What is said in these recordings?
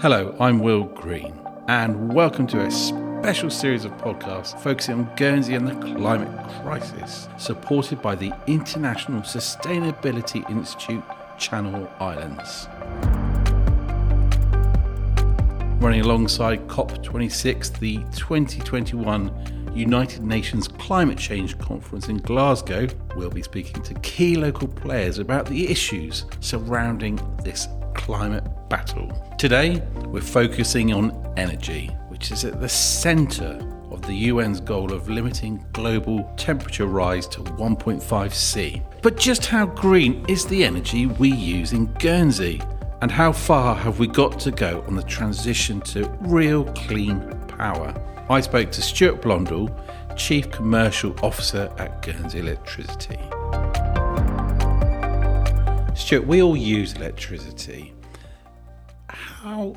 Hello, I'm Will Green, and welcome to a special series of podcasts focusing on Guernsey and the climate crisis, supported by the International Sustainability Institute Channel Islands. Running alongside COP26, the 2021 United Nations Climate Change Conference in Glasgow, we'll be speaking to key local players about the issues surrounding this climate battle. Today, we're focusing on energy, which is at the centre of the UN's goal of limiting global temperature rise to 1.5 C. But just how green is the energy we use in Guernsey? And how far have we got to go on the transition to real clean power? I spoke to Stuart Blondell, Chief Commercial Officer at Guernsey Electricity. Stuart, we all use electricity. How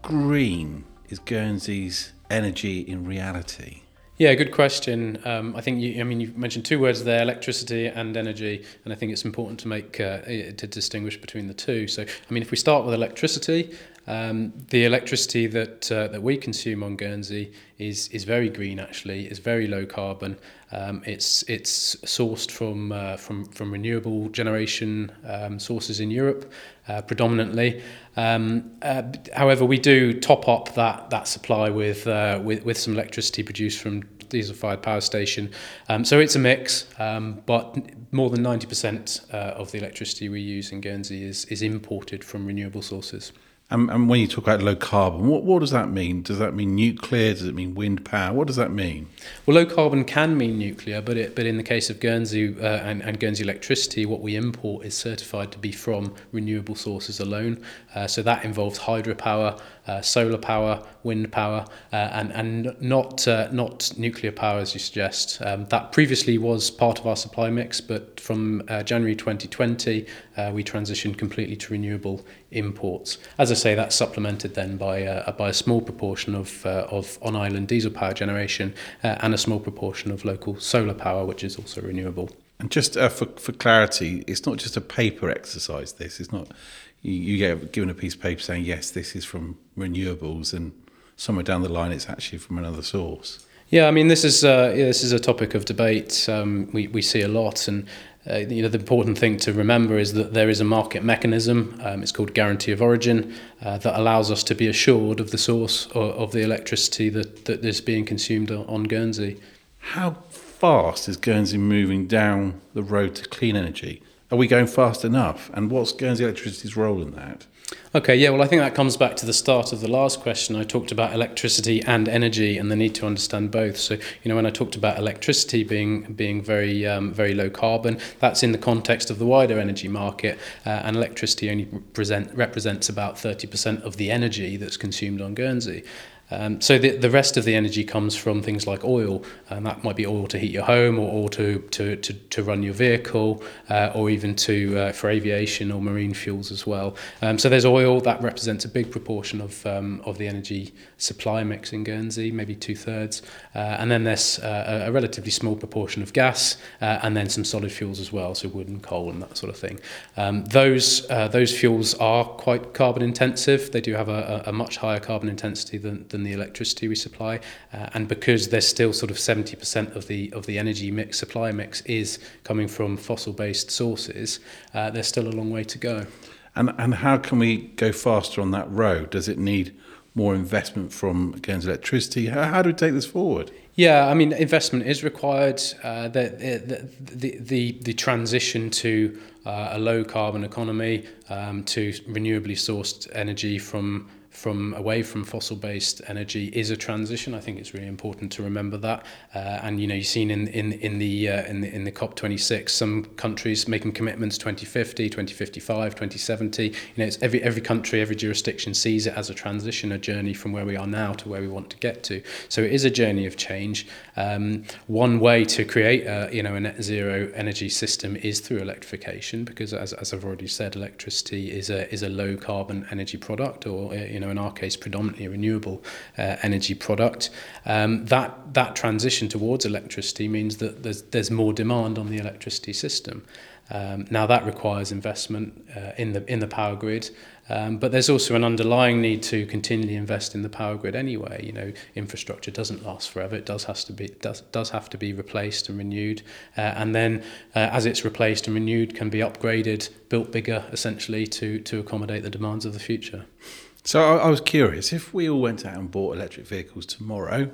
green is Guernsey's energy in reality? Yeah, good question. Um, I think you, I mean you mentioned two words there: electricity and energy, and I think it's important to make uh, to distinguish between the two. So, I mean, if we start with electricity, um, the electricity that uh, that we consume on Guernsey is is very green. Actually, it's very low carbon. Um, it's it's sourced from uh, from from renewable generation um, sources in Europe, uh, predominantly. Um, uh, however, we do top up that that supply with uh, with with some electricity produced from diesel-fired power station. Um, so it's a mix, um, but more than 90% uh, of the electricity we use in Guernsey is is imported from renewable sources. And, and when you talk about low carbon, what, what does that mean? Does that mean nuclear? Does it mean wind power? What does that mean? Well, low carbon can mean nuclear, but it, but in the case of Guernsey uh, and, and Guernsey electricity, what we import is certified to be from renewable sources alone. Uh, so that involves hydropower, uh, solar power, wind power, uh, and and not uh, not nuclear power as you suggest. Um, that previously was part of our supply mix, but from uh, January 2020, uh, we transitioned completely to renewable imports. As I say, that's supplemented then by by a small proportion of of on island diesel power generation and a small proportion of local solar power, which is also renewable. And just uh, for for clarity, it's not just a paper exercise. This is not you, you get given a piece of paper saying yes, this is from renewables, and somewhere down the line, it's actually from another source. Yeah, I mean, this is uh, yeah, this is a topic of debate. Um, we we see a lot, and uh, you know, the important thing to remember is that there is a market mechanism. Um, it's called guarantee of origin uh, that allows us to be assured of the source of, of the electricity that, that is being consumed on Guernsey. How fast is Guernsey moving down the road to clean energy? Are we going fast enough? And what's Guernsey Electricity's role in that? Okay, yeah, well, I think that comes back to the start of the last question. I talked about electricity and energy and the need to understand both. So, you know, when I talked about electricity being being very um, very low carbon, that's in the context of the wider energy market, uh, and electricity only present, represents about 30% of the energy that's consumed on Guernsey. Um, so the, the rest of the energy comes from things like oil, and that might be oil to heat your home, or oil to, to, to, to run your vehicle, uh, or even to uh, for aviation or marine fuels as well. Um, so there's oil that represents a big proportion of um, of the energy supply mix in Guernsey, maybe two thirds, uh, and then there's uh, a relatively small proportion of gas, uh, and then some solid fuels as well, so wood and coal and that sort of thing. Um, those uh, those fuels are quite carbon intensive. They do have a, a much higher carbon intensity than, than the electricity we supply, uh, and because there's still sort of 70% of the of the energy mix supply mix is coming from fossil-based sources, uh, there's still a long way to go. And and how can we go faster on that road? Does it need more investment from Guernsey Electricity? How, how do we take this forward? Yeah, I mean, investment is required. Uh, the, the, the, the, the transition to uh, a low carbon economy, um, to renewably sourced energy from from away from fossil-based energy is a transition. I think it's really important to remember that. Uh, and you know, you've seen in in in the uh, in the in the COP26 some countries making commitments 2050, 2055, 2070. You know, it's every every country, every jurisdiction sees it as a transition, a journey from where we are now to where we want to get to. So it is a journey of change. Um, one way to create a, you know a net zero energy system is through electrification because as as I've already said, electricity is a is a low carbon energy product or you know in our case predominantly a renewable uh, energy product. Um, that that transition towards electricity means that there's there's more demand on the electricity system. Um, now that requires investment uh, in the in the power grid, um, but there's also an underlying need to continually invest in the power grid anyway. You know, infrastructure doesn't last forever; it does has to be does does have to be replaced and renewed, uh, and then uh, as it's replaced and renewed, can be upgraded, built bigger, essentially to to accommodate the demands of the future. So I, I was curious if we all went out and bought electric vehicles tomorrow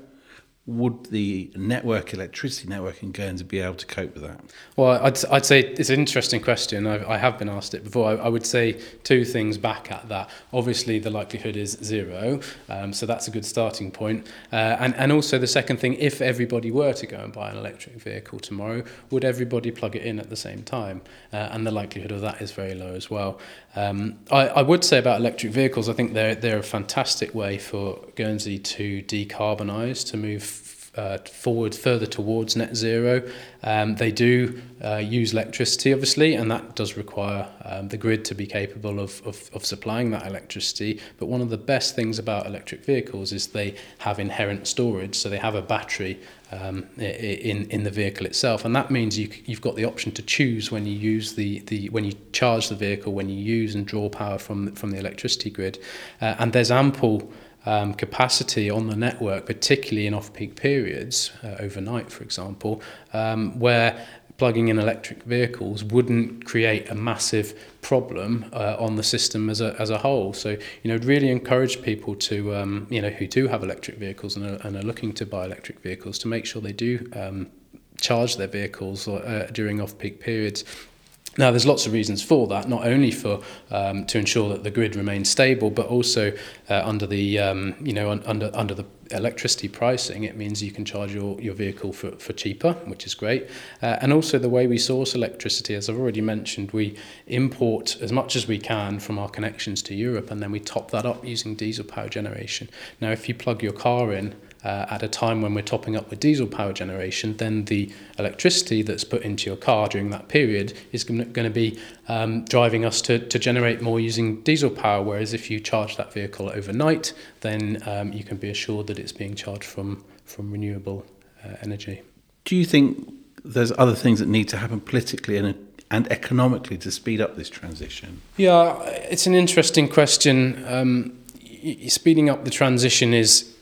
would the network, electricity network in Guernsey be able to cope with that? Well, I'd, I'd say it's an interesting question. I've, I have been asked it before. I, I would say two things back at that. Obviously, the likelihood is zero, um, so that's a good starting point. Uh, and, and also, the second thing, if everybody were to go and buy an electric vehicle tomorrow, would everybody plug it in at the same time? Uh, and the likelihood of that is very low as well. Um, I, I would say about electric vehicles, I think they're, they're a fantastic way for Guernsey to decarbonise, to move uh, forward further towards net zero. Um, they do uh, use electricity, obviously, and that does require um, the grid to be capable of, of, of supplying that electricity. But one of the best things about electric vehicles is they have inherent storage, so they have a battery um, in in the vehicle itself, and that means you you've got the option to choose when you use the the when you charge the vehicle, when you use and draw power from from the electricity grid, uh, and there's ample um, capacity on the network, particularly in off-peak periods, uh, overnight, for example, um, where plugging in electric vehicles wouldn't create a massive problem uh, on the system as a, as a whole. So, you know, really encourage people to, um, you know, who do have electric vehicles and are, and are looking to buy electric vehicles to make sure they do um, charge their vehicles uh, during off-peak periods Now, there's lots of reasons for that, not only for um, to ensure that the grid remains stable, but also uh, under the um, you know un, under under the electricity pricing, it means you can charge your, your vehicle for, for cheaper, which is great. Uh, and also the way we source electricity, as I've already mentioned, we import as much as we can from our connections to Europe, and then we top that up using diesel power generation. Now, if you plug your car in uh, at a time when we're topping up with diesel power generation, then the electricity that's put into your car during that period is going to be um, driving us to, to generate more using diesel power. Whereas if you charge that vehicle overnight, then um, you can be assured that it's being charged from, from renewable uh, energy. Do you think there's other things that need to happen politically and and economically to speed up this transition? Yeah, it's an interesting question. Um, speeding up the transition is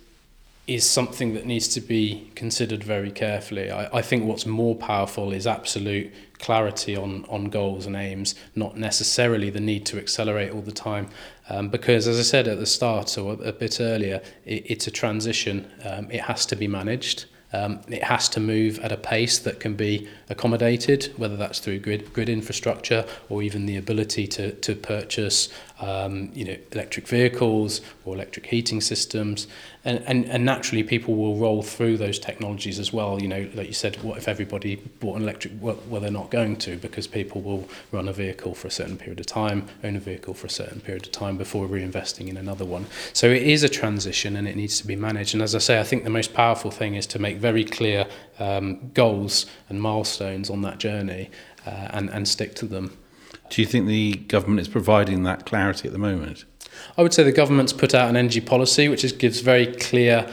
is something that needs to be considered very carefully. I, I think what's more powerful is absolute clarity on, on goals and aims, not necessarily the need to accelerate all the time. Um, because, as I said at the start or a, a bit earlier, it, it's a transition. Um, it has to be managed. Um, it has to move at a pace that can be accommodated, whether that's through grid, grid infrastructure or even the ability to, to purchase um, you know, electric vehicles or electric heating systems. And, and, and naturally, people will roll through those technologies as well. You know, like you said, what if everybody bought an electric? Well, well, they're not going to because people will run a vehicle for a certain period of time, own a vehicle for a certain period of time before reinvesting in another one. So it is a transition and it needs to be managed. And as I say, I think the most powerful thing is to make very clear um, goals and milestones on that journey uh, and, and stick to them. Do you think the government is providing that clarity at the moment? I would say the government's put out an energy policy which is, gives very clear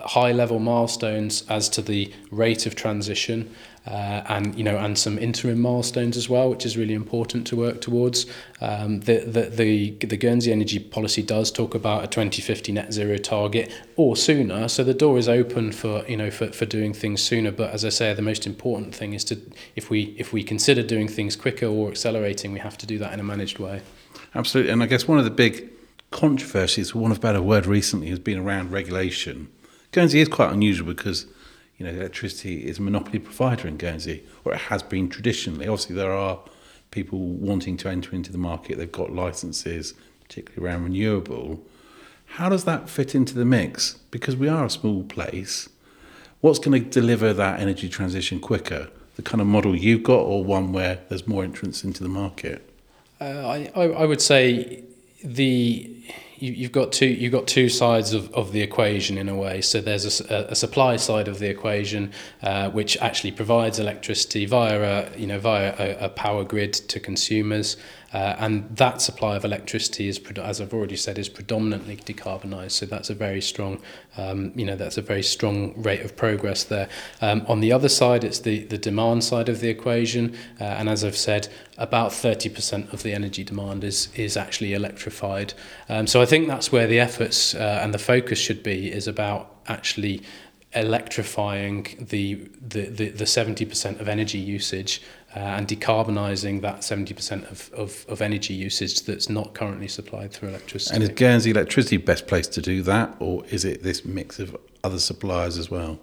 high level milestones as to the rate of transition uh, and you know and some interim milestones as well which is really important to work towards. Um, the, the, the, the Guernsey energy policy does talk about a 2050 net zero target or sooner. So the door is open for you know for, for doing things sooner. But as I say the most important thing is to if we if we consider doing things quicker or accelerating we have to do that in a managed way. Absolutely. And I guess one of the big controversies one of better word recently has been around regulation. Guernsey is quite unusual because you know electricity is a monopoly provider in Guernsey, or it has been traditionally. Obviously, there are people wanting to enter into the market. They've got licenses, particularly around renewable. How does that fit into the mix? Because we are a small place. What's going to deliver that energy transition quicker? The kind of model you've got, or one where there's more entrance into the market? Uh, I, I would say the you, have got two you've got two sides of, of the equation in a way. So there's a, a supply side of the equation, uh, which actually provides electricity via a you know via a, a power grid to consumers, uh, and that supply of electricity is, as I've already said, is predominantly decarbonised. So that's a very strong, um, you know, that's a very strong rate of progress there. Um, on the other side, it's the the demand side of the equation, uh, and as I've said, about 30% of the energy demand is is actually electrified. Um, so I think that's where the efforts uh, and the focus should be is about actually electrifying the the, the, the 70% of energy usage uh, and decarbonising that 70% of, of, of energy usage that's not currently supplied through electricity. And is Guernsey Electricity best place to do that, or is it this mix of other suppliers as well?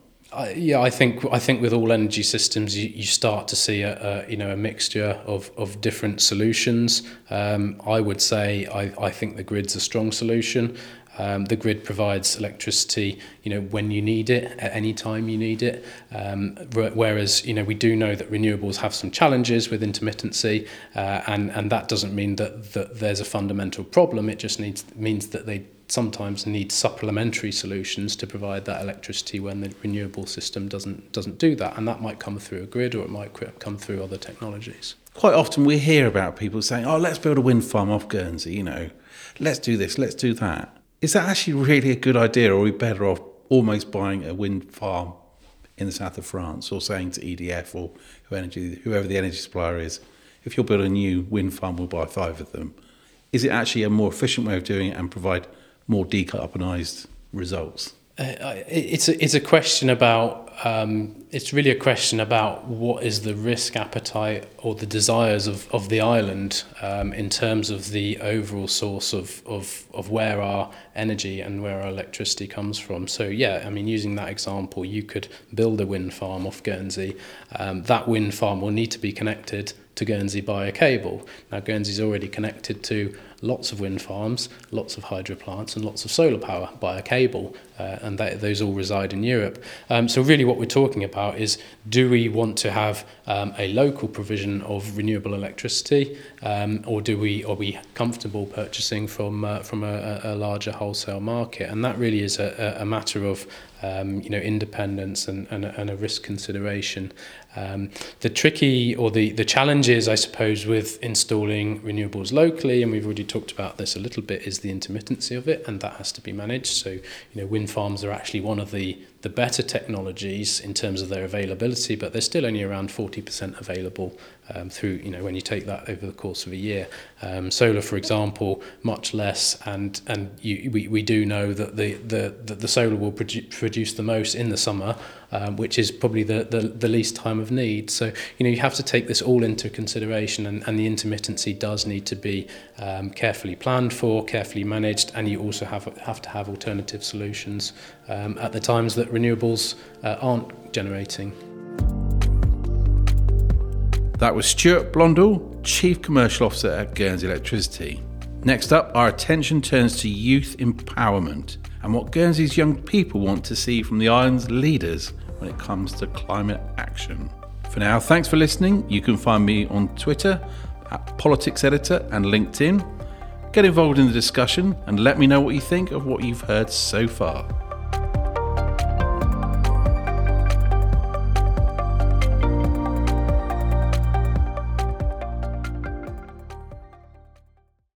Yeah, I think I think with all energy systems, you, you start to see a, a you know a mixture of, of different solutions. Um, I would say I, I think the grid's a strong solution. Um, the grid provides electricity, you know, when you need it, at any time you need it. Um, whereas, you know, we do know that renewables have some challenges with intermittency, uh, and and that doesn't mean that that there's a fundamental problem. It just needs means that they sometimes need supplementary solutions to provide that electricity when the renewable system doesn't doesn't do that, and that might come through a grid or it might come through other technologies. Quite often we hear about people saying, "Oh, let's build a wind farm off Guernsey," you know, let's do this, let's do that. Is that actually really a good idea, or are we better off almost buying a wind farm in the south of France, or saying to EDF or whoever the energy supplier is, if you'll build a new wind farm, we'll buy five of them? Is it actually a more efficient way of doing it and provide more decarbonised results? Uh, it's a, it's a question about um, it's really a question about what is the risk appetite or the desires of, of the island um, in terms of the overall source of, of, of where our energy and where our electricity comes from. So yeah, I mean using that example, you could build a wind farm off Guernsey. Um, that wind farm will need to be connected to Guernsey by a cable. Now Guernsey's already connected to lots of wind farms, lots of hydro plants, and lots of solar power by a cable, uh, and that, those all reside in Europe. Um, so, really, what we're talking about is do we want to have um, a local provision of renewable electricity, um, or do we are we comfortable purchasing from uh, from a, a larger wholesale market? And that really is a, a matter of um, you know, independence and, and, and a risk consideration. Um, the tricky or the, the challenges, I suppose, with installing renewables locally, and we've already talked about this a little bit, is the intermittency of it, and that has to be managed. So, you know, wind farms are actually one of the the better technologies in terms of their availability, but they're still only around 40% available um, through, you know, when you take that over the course of a year. Um, solar, for example, much less, and and you, we, we do know that the, the, the, solar will produ- produce the most in the summer, um, which is probably the, the, the least time of need. So, you know, you have to take this all into consideration, and, and the intermittency does need to be um, carefully planned for, carefully managed, and you also have, have to have alternative solutions um, at the times renewables uh, aren't generating. That was Stuart Blondell, Chief Commercial Officer at Guernsey Electricity. Next up, our attention turns to youth empowerment and what Guernsey's young people want to see from the island's leaders when it comes to climate action. For now, thanks for listening. You can find me on Twitter at Politics Editor and LinkedIn. Get involved in the discussion and let me know what you think of what you've heard so far.